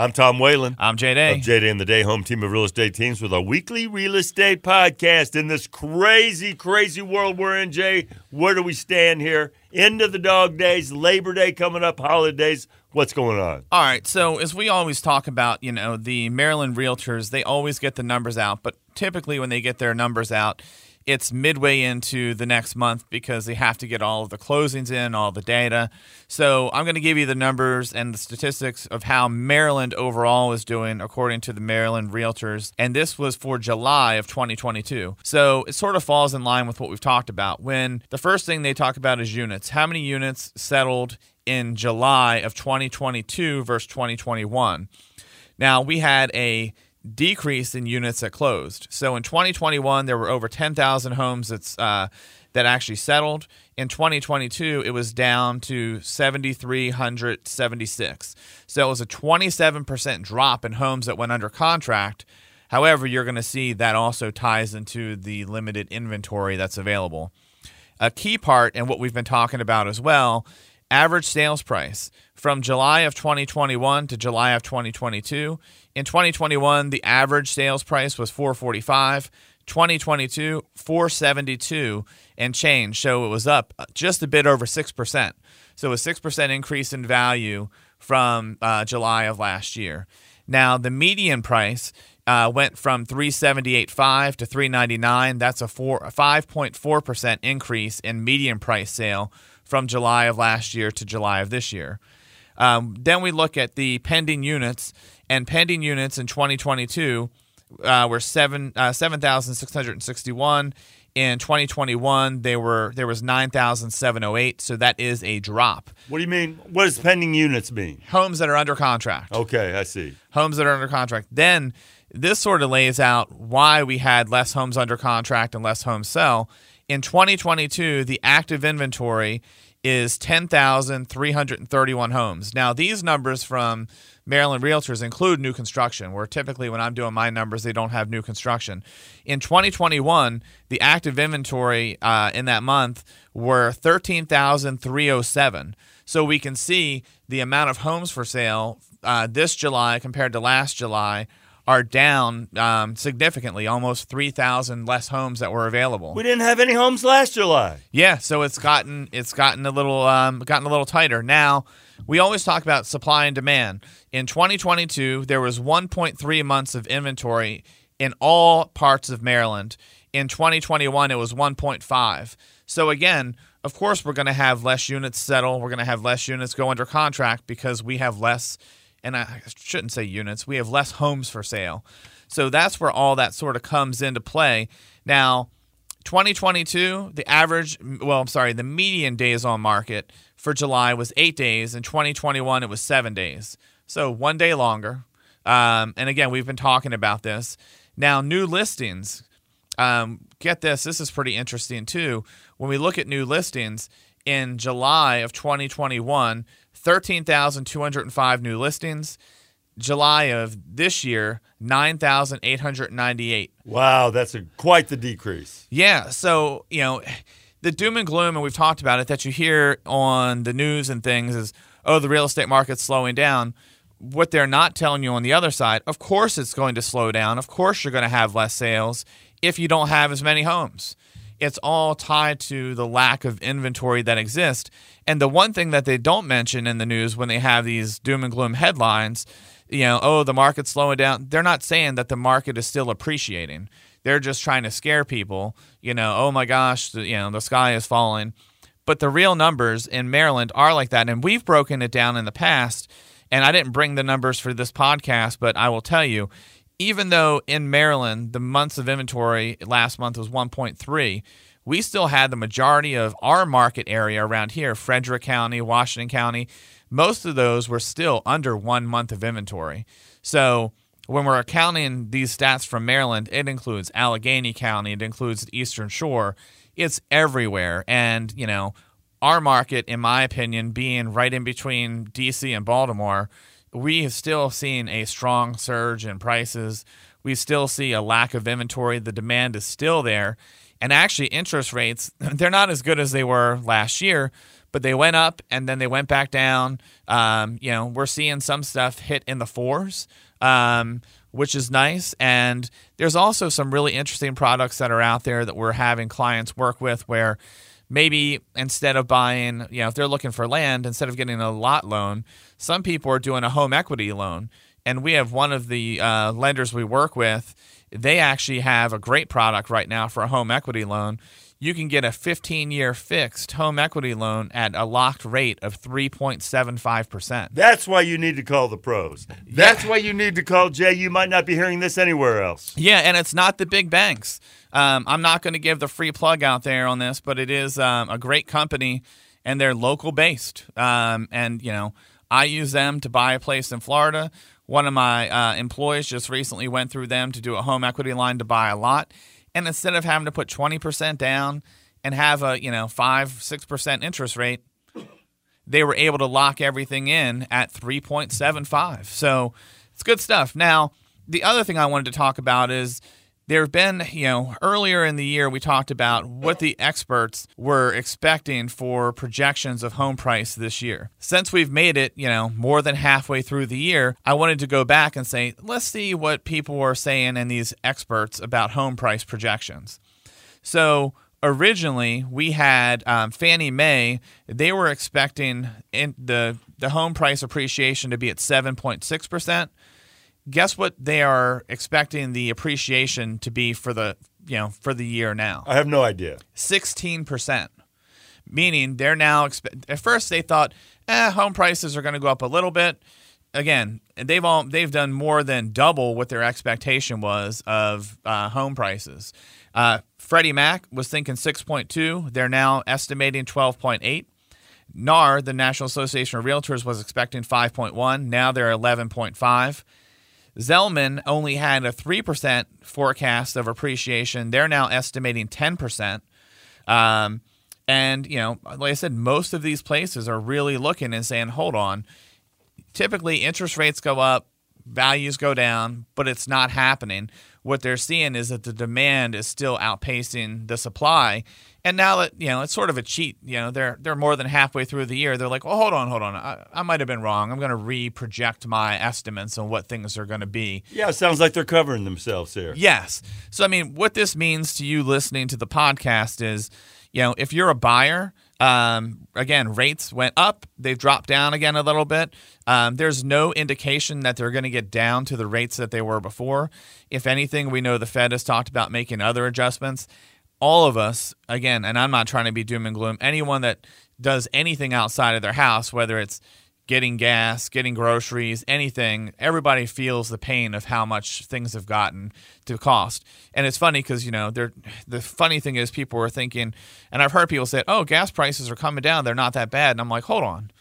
I'm Tom Whalen. I'm Jay Day. Of Jay Day and the Day Home Team of Real Estate Teams with our weekly real estate podcast. In this crazy, crazy world we're in, Jay, where do we stand here? End of the dog days, Labor Day coming up, holidays. What's going on? All right. So, as we always talk about, you know, the Maryland realtors, they always get the numbers out, but typically when they get their numbers out, it's midway into the next month because they have to get all of the closings in, all the data. So I'm going to give you the numbers and the statistics of how Maryland overall is doing according to the Maryland Realtors. And this was for July of 2022. So it sort of falls in line with what we've talked about. When the first thing they talk about is units. How many units settled in July of 2022 versus 2021? Now we had a decrease in units that closed. So in 2021, there were over 10,000 homes that's, uh, that actually settled. In 2022, it was down to 7,376. So it was a 27% drop in homes that went under contract. However, you're going to see that also ties into the limited inventory that's available. A key part, and what we've been talking about as well, average sales price from July of 2021 to July of 2022 in 2021, the average sales price was 445. 2022, 472 and change. So it was up just a bit over 6%. So a 6% increase in value from uh, July of last year. Now, the median price uh, went from 378.5 to 399. That's a, four, a 5.4% increase in median price sale from July of last year to July of this year. Um, then we look at the pending units, and pending units in 2022 uh, were seven uh, seven thousand six hundred sixty one. In 2021, they were there was 9,708, so that is a drop. What do you mean? What does pending units mean? Homes that are under contract. Okay, I see. Homes that are under contract. Then this sort of lays out why we had less homes under contract and less homes sell. In 2022, the active inventory is 10,331 homes. Now, these numbers from Maryland Realtors include new construction, where typically when I'm doing my numbers, they don't have new construction. In 2021, the active inventory uh, in that month were 13,307. So we can see the amount of homes for sale uh, this July compared to last July are down um, significantly, almost 3,000 less homes that were available. We didn't have any homes last July. Yeah, so it's gotten it's gotten a little um, gotten a little tighter. Now, we always talk about supply and demand. In 2022, there was 1.3 months of inventory in all parts of Maryland. In 2021, it was 1.5. So again, of course, we're going to have less units settle. We're going to have less units go under contract because we have less and I shouldn't say units, we have less homes for sale. So that's where all that sort of comes into play. Now, 2022, the average, well, I'm sorry, the median days on market for July was eight days. In 2021, it was seven days. So one day longer. Um, and again, we've been talking about this. Now, new listings, um, get this, this is pretty interesting too. When we look at new listings in July of 2021, 13,205 new listings. July of this year, 9,898. Wow, that's a, quite the decrease. Yeah. So, you know, the doom and gloom, and we've talked about it, that you hear on the news and things is, oh, the real estate market's slowing down. What they're not telling you on the other side, of course it's going to slow down. Of course you're going to have less sales if you don't have as many homes it's all tied to the lack of inventory that exists. And the one thing that they don't mention in the news when they have these doom and gloom headlines, you know, oh, the market's slowing down, they're not saying that the market is still appreciating. They're just trying to scare people, you know, oh my gosh, you know, the sky is falling. But the real numbers in Maryland are like that. And we've broken it down in the past. And I didn't bring the numbers for this podcast, but I will tell you even though in Maryland the months of inventory last month was 1.3, we still had the majority of our market area around here, Frederick County, Washington County, most of those were still under one month of inventory. So when we're accounting these stats from Maryland, it includes Allegany County, it includes the Eastern Shore, it's everywhere. And, you know, our market, in my opinion, being right in between DC and Baltimore, we have still seen a strong surge in prices. We still see a lack of inventory. The demand is still there. And actually, interest rates, they're not as good as they were last year, but they went up and then they went back down. Um, you know, we're seeing some stuff hit in the fours. Um, which is nice. And there's also some really interesting products that are out there that we're having clients work with where maybe instead of buying, you know, if they're looking for land, instead of getting a lot loan, some people are doing a home equity loan. And we have one of the uh, lenders we work with, they actually have a great product right now for a home equity loan you can get a 15 year fixed home equity loan at a locked rate of 3.75%. That's why you need to call the pros. That's yeah. why you need to call Jay. You might not be hearing this anywhere else. Yeah, and it's not the big banks. Um, I'm not going to give the free plug out there on this, but it is um, a great company and they're local based. Um, and, you know, I use them to buy a place in Florida. One of my uh, employees just recently went through them to do a home equity line to buy a lot and instead of having to put 20% down and have a, you know, 5 6% interest rate, they were able to lock everything in at 3.75. So, it's good stuff. Now, the other thing I wanted to talk about is there have been, you know, earlier in the year we talked about what the experts were expecting for projections of home price this year. Since we've made it, you know, more than halfway through the year, I wanted to go back and say, let's see what people were saying and these experts about home price projections. So, originally we had um, Fannie Mae. They were expecting in the the home price appreciation to be at seven point six percent guess what they are expecting the appreciation to be for the you know for the year now? I have no idea. 16% meaning they're now expe- at first they thought eh, home prices are going to go up a little bit. Again they've all they've done more than double what their expectation was of uh, home prices. Uh, freddie mac was thinking 6.2 they're now estimating 12.8 NAR, the National Association of Realtors, was expecting 5.1. Now they're 11.5. Zelman only had a 3% forecast of appreciation. They're now estimating 10%. Um, and, you know, like I said, most of these places are really looking and saying, hold on. Typically, interest rates go up, values go down, but it's not happening. What they're seeing is that the demand is still outpacing the supply. And now that you know, it's sort of a cheat. You know, they're they're more than halfway through the year. They're like, well, hold on, hold on. I, I might have been wrong. I'm going to re-project my estimates on what things are going to be. Yeah, it sounds like they're covering themselves here. Yes. So I mean, what this means to you listening to the podcast is, you know, if you're a buyer. Um, again, rates went up. They've dropped down again a little bit. Um, there's no indication that they're going to get down to the rates that they were before. If anything, we know the Fed has talked about making other adjustments all of us, again, and I'm not trying to be doom and gloom, anyone that does anything outside of their house, whether it's getting gas, getting groceries, anything, everybody feels the pain of how much things have gotten to cost. And it's funny because, you know, they're, the funny thing is people are thinking, and I've heard people say, oh, gas prices are coming down. They're not that bad. And I'm like, hold on.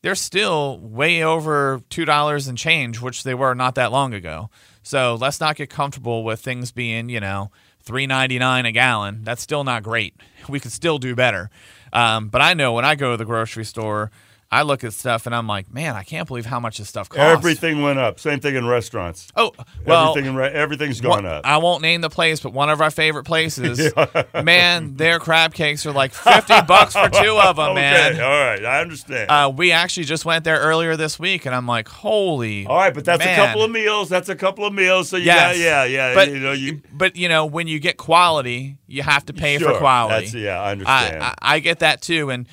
They're still way over $2 and change, which they were not that long ago. So let's not get comfortable with things being, you know, 3.99 a gallon. That's still not great. We could still do better. Um, but I know when I go to the grocery store, I look at stuff and I'm like, man, I can't believe how much this stuff costs. Everything went up. Same thing in restaurants. Oh, well, everything in re- everything's going up. I won't name the place, but one of our favorite places, man, their crab cakes are like fifty bucks for two of them, okay, man. All right, I understand. Uh, we actually just went there earlier this week, and I'm like, holy. All right, but that's man. a couple of meals. That's a couple of meals. So you yes. got, yeah, yeah. But you know, you. But you know, when you get quality, you have to pay Sure, for quality. that's- yeah, I understand. I, I, I get that too, and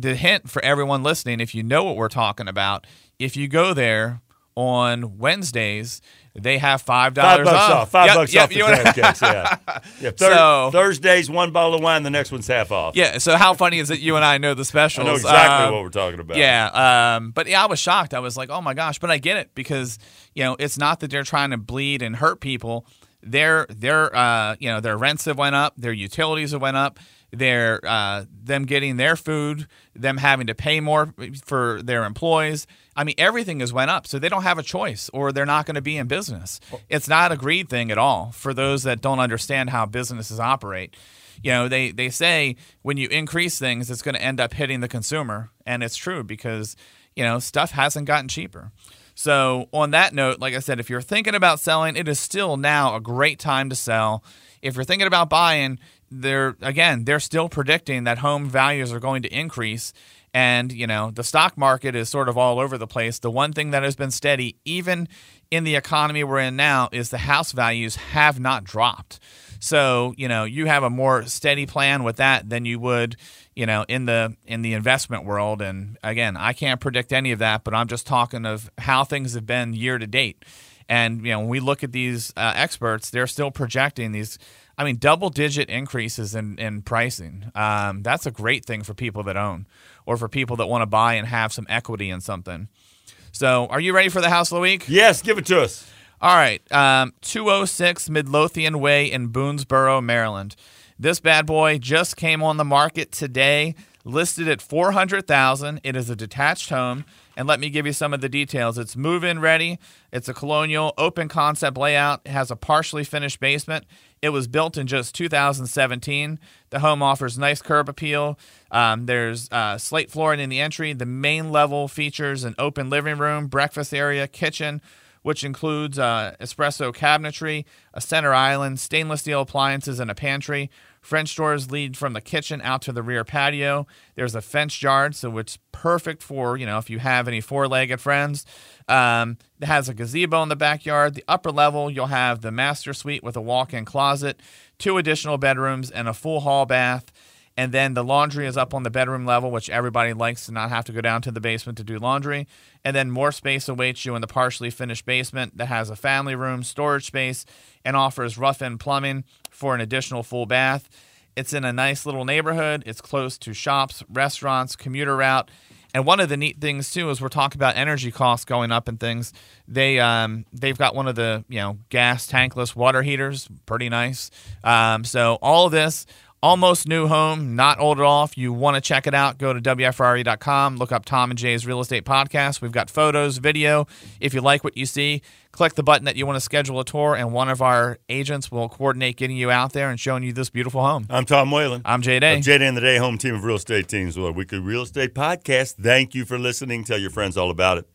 the hint for everyone listening, if you know what we're talking about, if you go there on Wednesdays, they have five dollars off. off. Five Yep, bucks yep, off the crab cakes. Yeah. yeah Thur- So- Thursdays, one bottle of wine. The next one's half off. Yeah. So how funny is it? You and I know the I specials. know exactly Um, what we're talking about. Yeah, um, but yeah, I was shocked. I was like, "Oh my gosh!" But I get it because you know it's not that they're trying to bleed and hurt people. Their their uh, you know their rents have went up, their utilities have went up, their uh, them getting their food, them having to pay more for their employees. I mean, everything has went up, so they don't have a choice, or they're not going to be in business. It's not a greed thing at all for those that don't understand how businesses operate you know they they say when you increase things it's going to end up hitting the consumer and it's true because you know stuff hasn't gotten cheaper so on that note like i said if you're thinking about selling it is still now a great time to sell if you're thinking about buying they're again they're still predicting that home values are going to increase And, you know, the stock market is sort of all over the place. The one thing that has been steady, even in the economy we're in now, is the house values have not dropped. So, you know, you have a more steady plan with that than you would, you know, in the in the investment world. And again, I can't predict any of that, but I'm just talking of how things have been year to date. And you know, when we look at these uh, experts, they're still projecting these. I mean, double digit increases in, in pricing. Um, that's a great thing for people that own or for people that want to buy and have some equity in something. So, are you ready for the house of the week? Yes, give it to us. All right, um, 206 Midlothian Way in Boonsboro, Maryland. This bad boy just came on the market today, listed at 400,000. It is a detached home, and let me give you some of the details. It's move-in ready. It's a colonial open concept layout. It has a partially finished basement. It was built in just 2017. The home offers nice curb appeal. Um, there's uh, slate flooring in the entry. The main level features an open living room, breakfast area, kitchen which includes uh, espresso cabinetry, a center island, stainless steel appliances, and a pantry. French doors lead from the kitchen out to the rear patio. There's a fence yard, so it's perfect for you know if you have any four-legged friends. Um, it has a gazebo in the backyard. The upper level, you'll have the master suite with a walk-in closet, two additional bedrooms, and a full hall bath. And then the laundry is up on the bedroom level, which everybody likes to not have to go down to the basement to do laundry. And then more space awaits you in the partially finished basement that has a family room, storage space, and offers rough in plumbing for an additional full bath. It's in a nice little neighborhood. It's close to shops, restaurants, commuter route. And one of the neat things too is we're talking about energy costs going up and things. They um, they've got one of the you know gas tankless water heaters, pretty nice. Um, so all this Almost new home, not old at all. If you want to check it out, go to WFRE.com, look up Tom and Jay's Real Estate Podcast. We've got photos, video. If you like what you see, click the button that you want to schedule a tour, and one of our agents will coordinate getting you out there and showing you this beautiful home. I'm Tom Whalen. I'm Jay Day. Jay Day and the Day Home Team of Real Estate Teams with our weekly real estate podcast. Thank you for listening. Tell your friends all about it.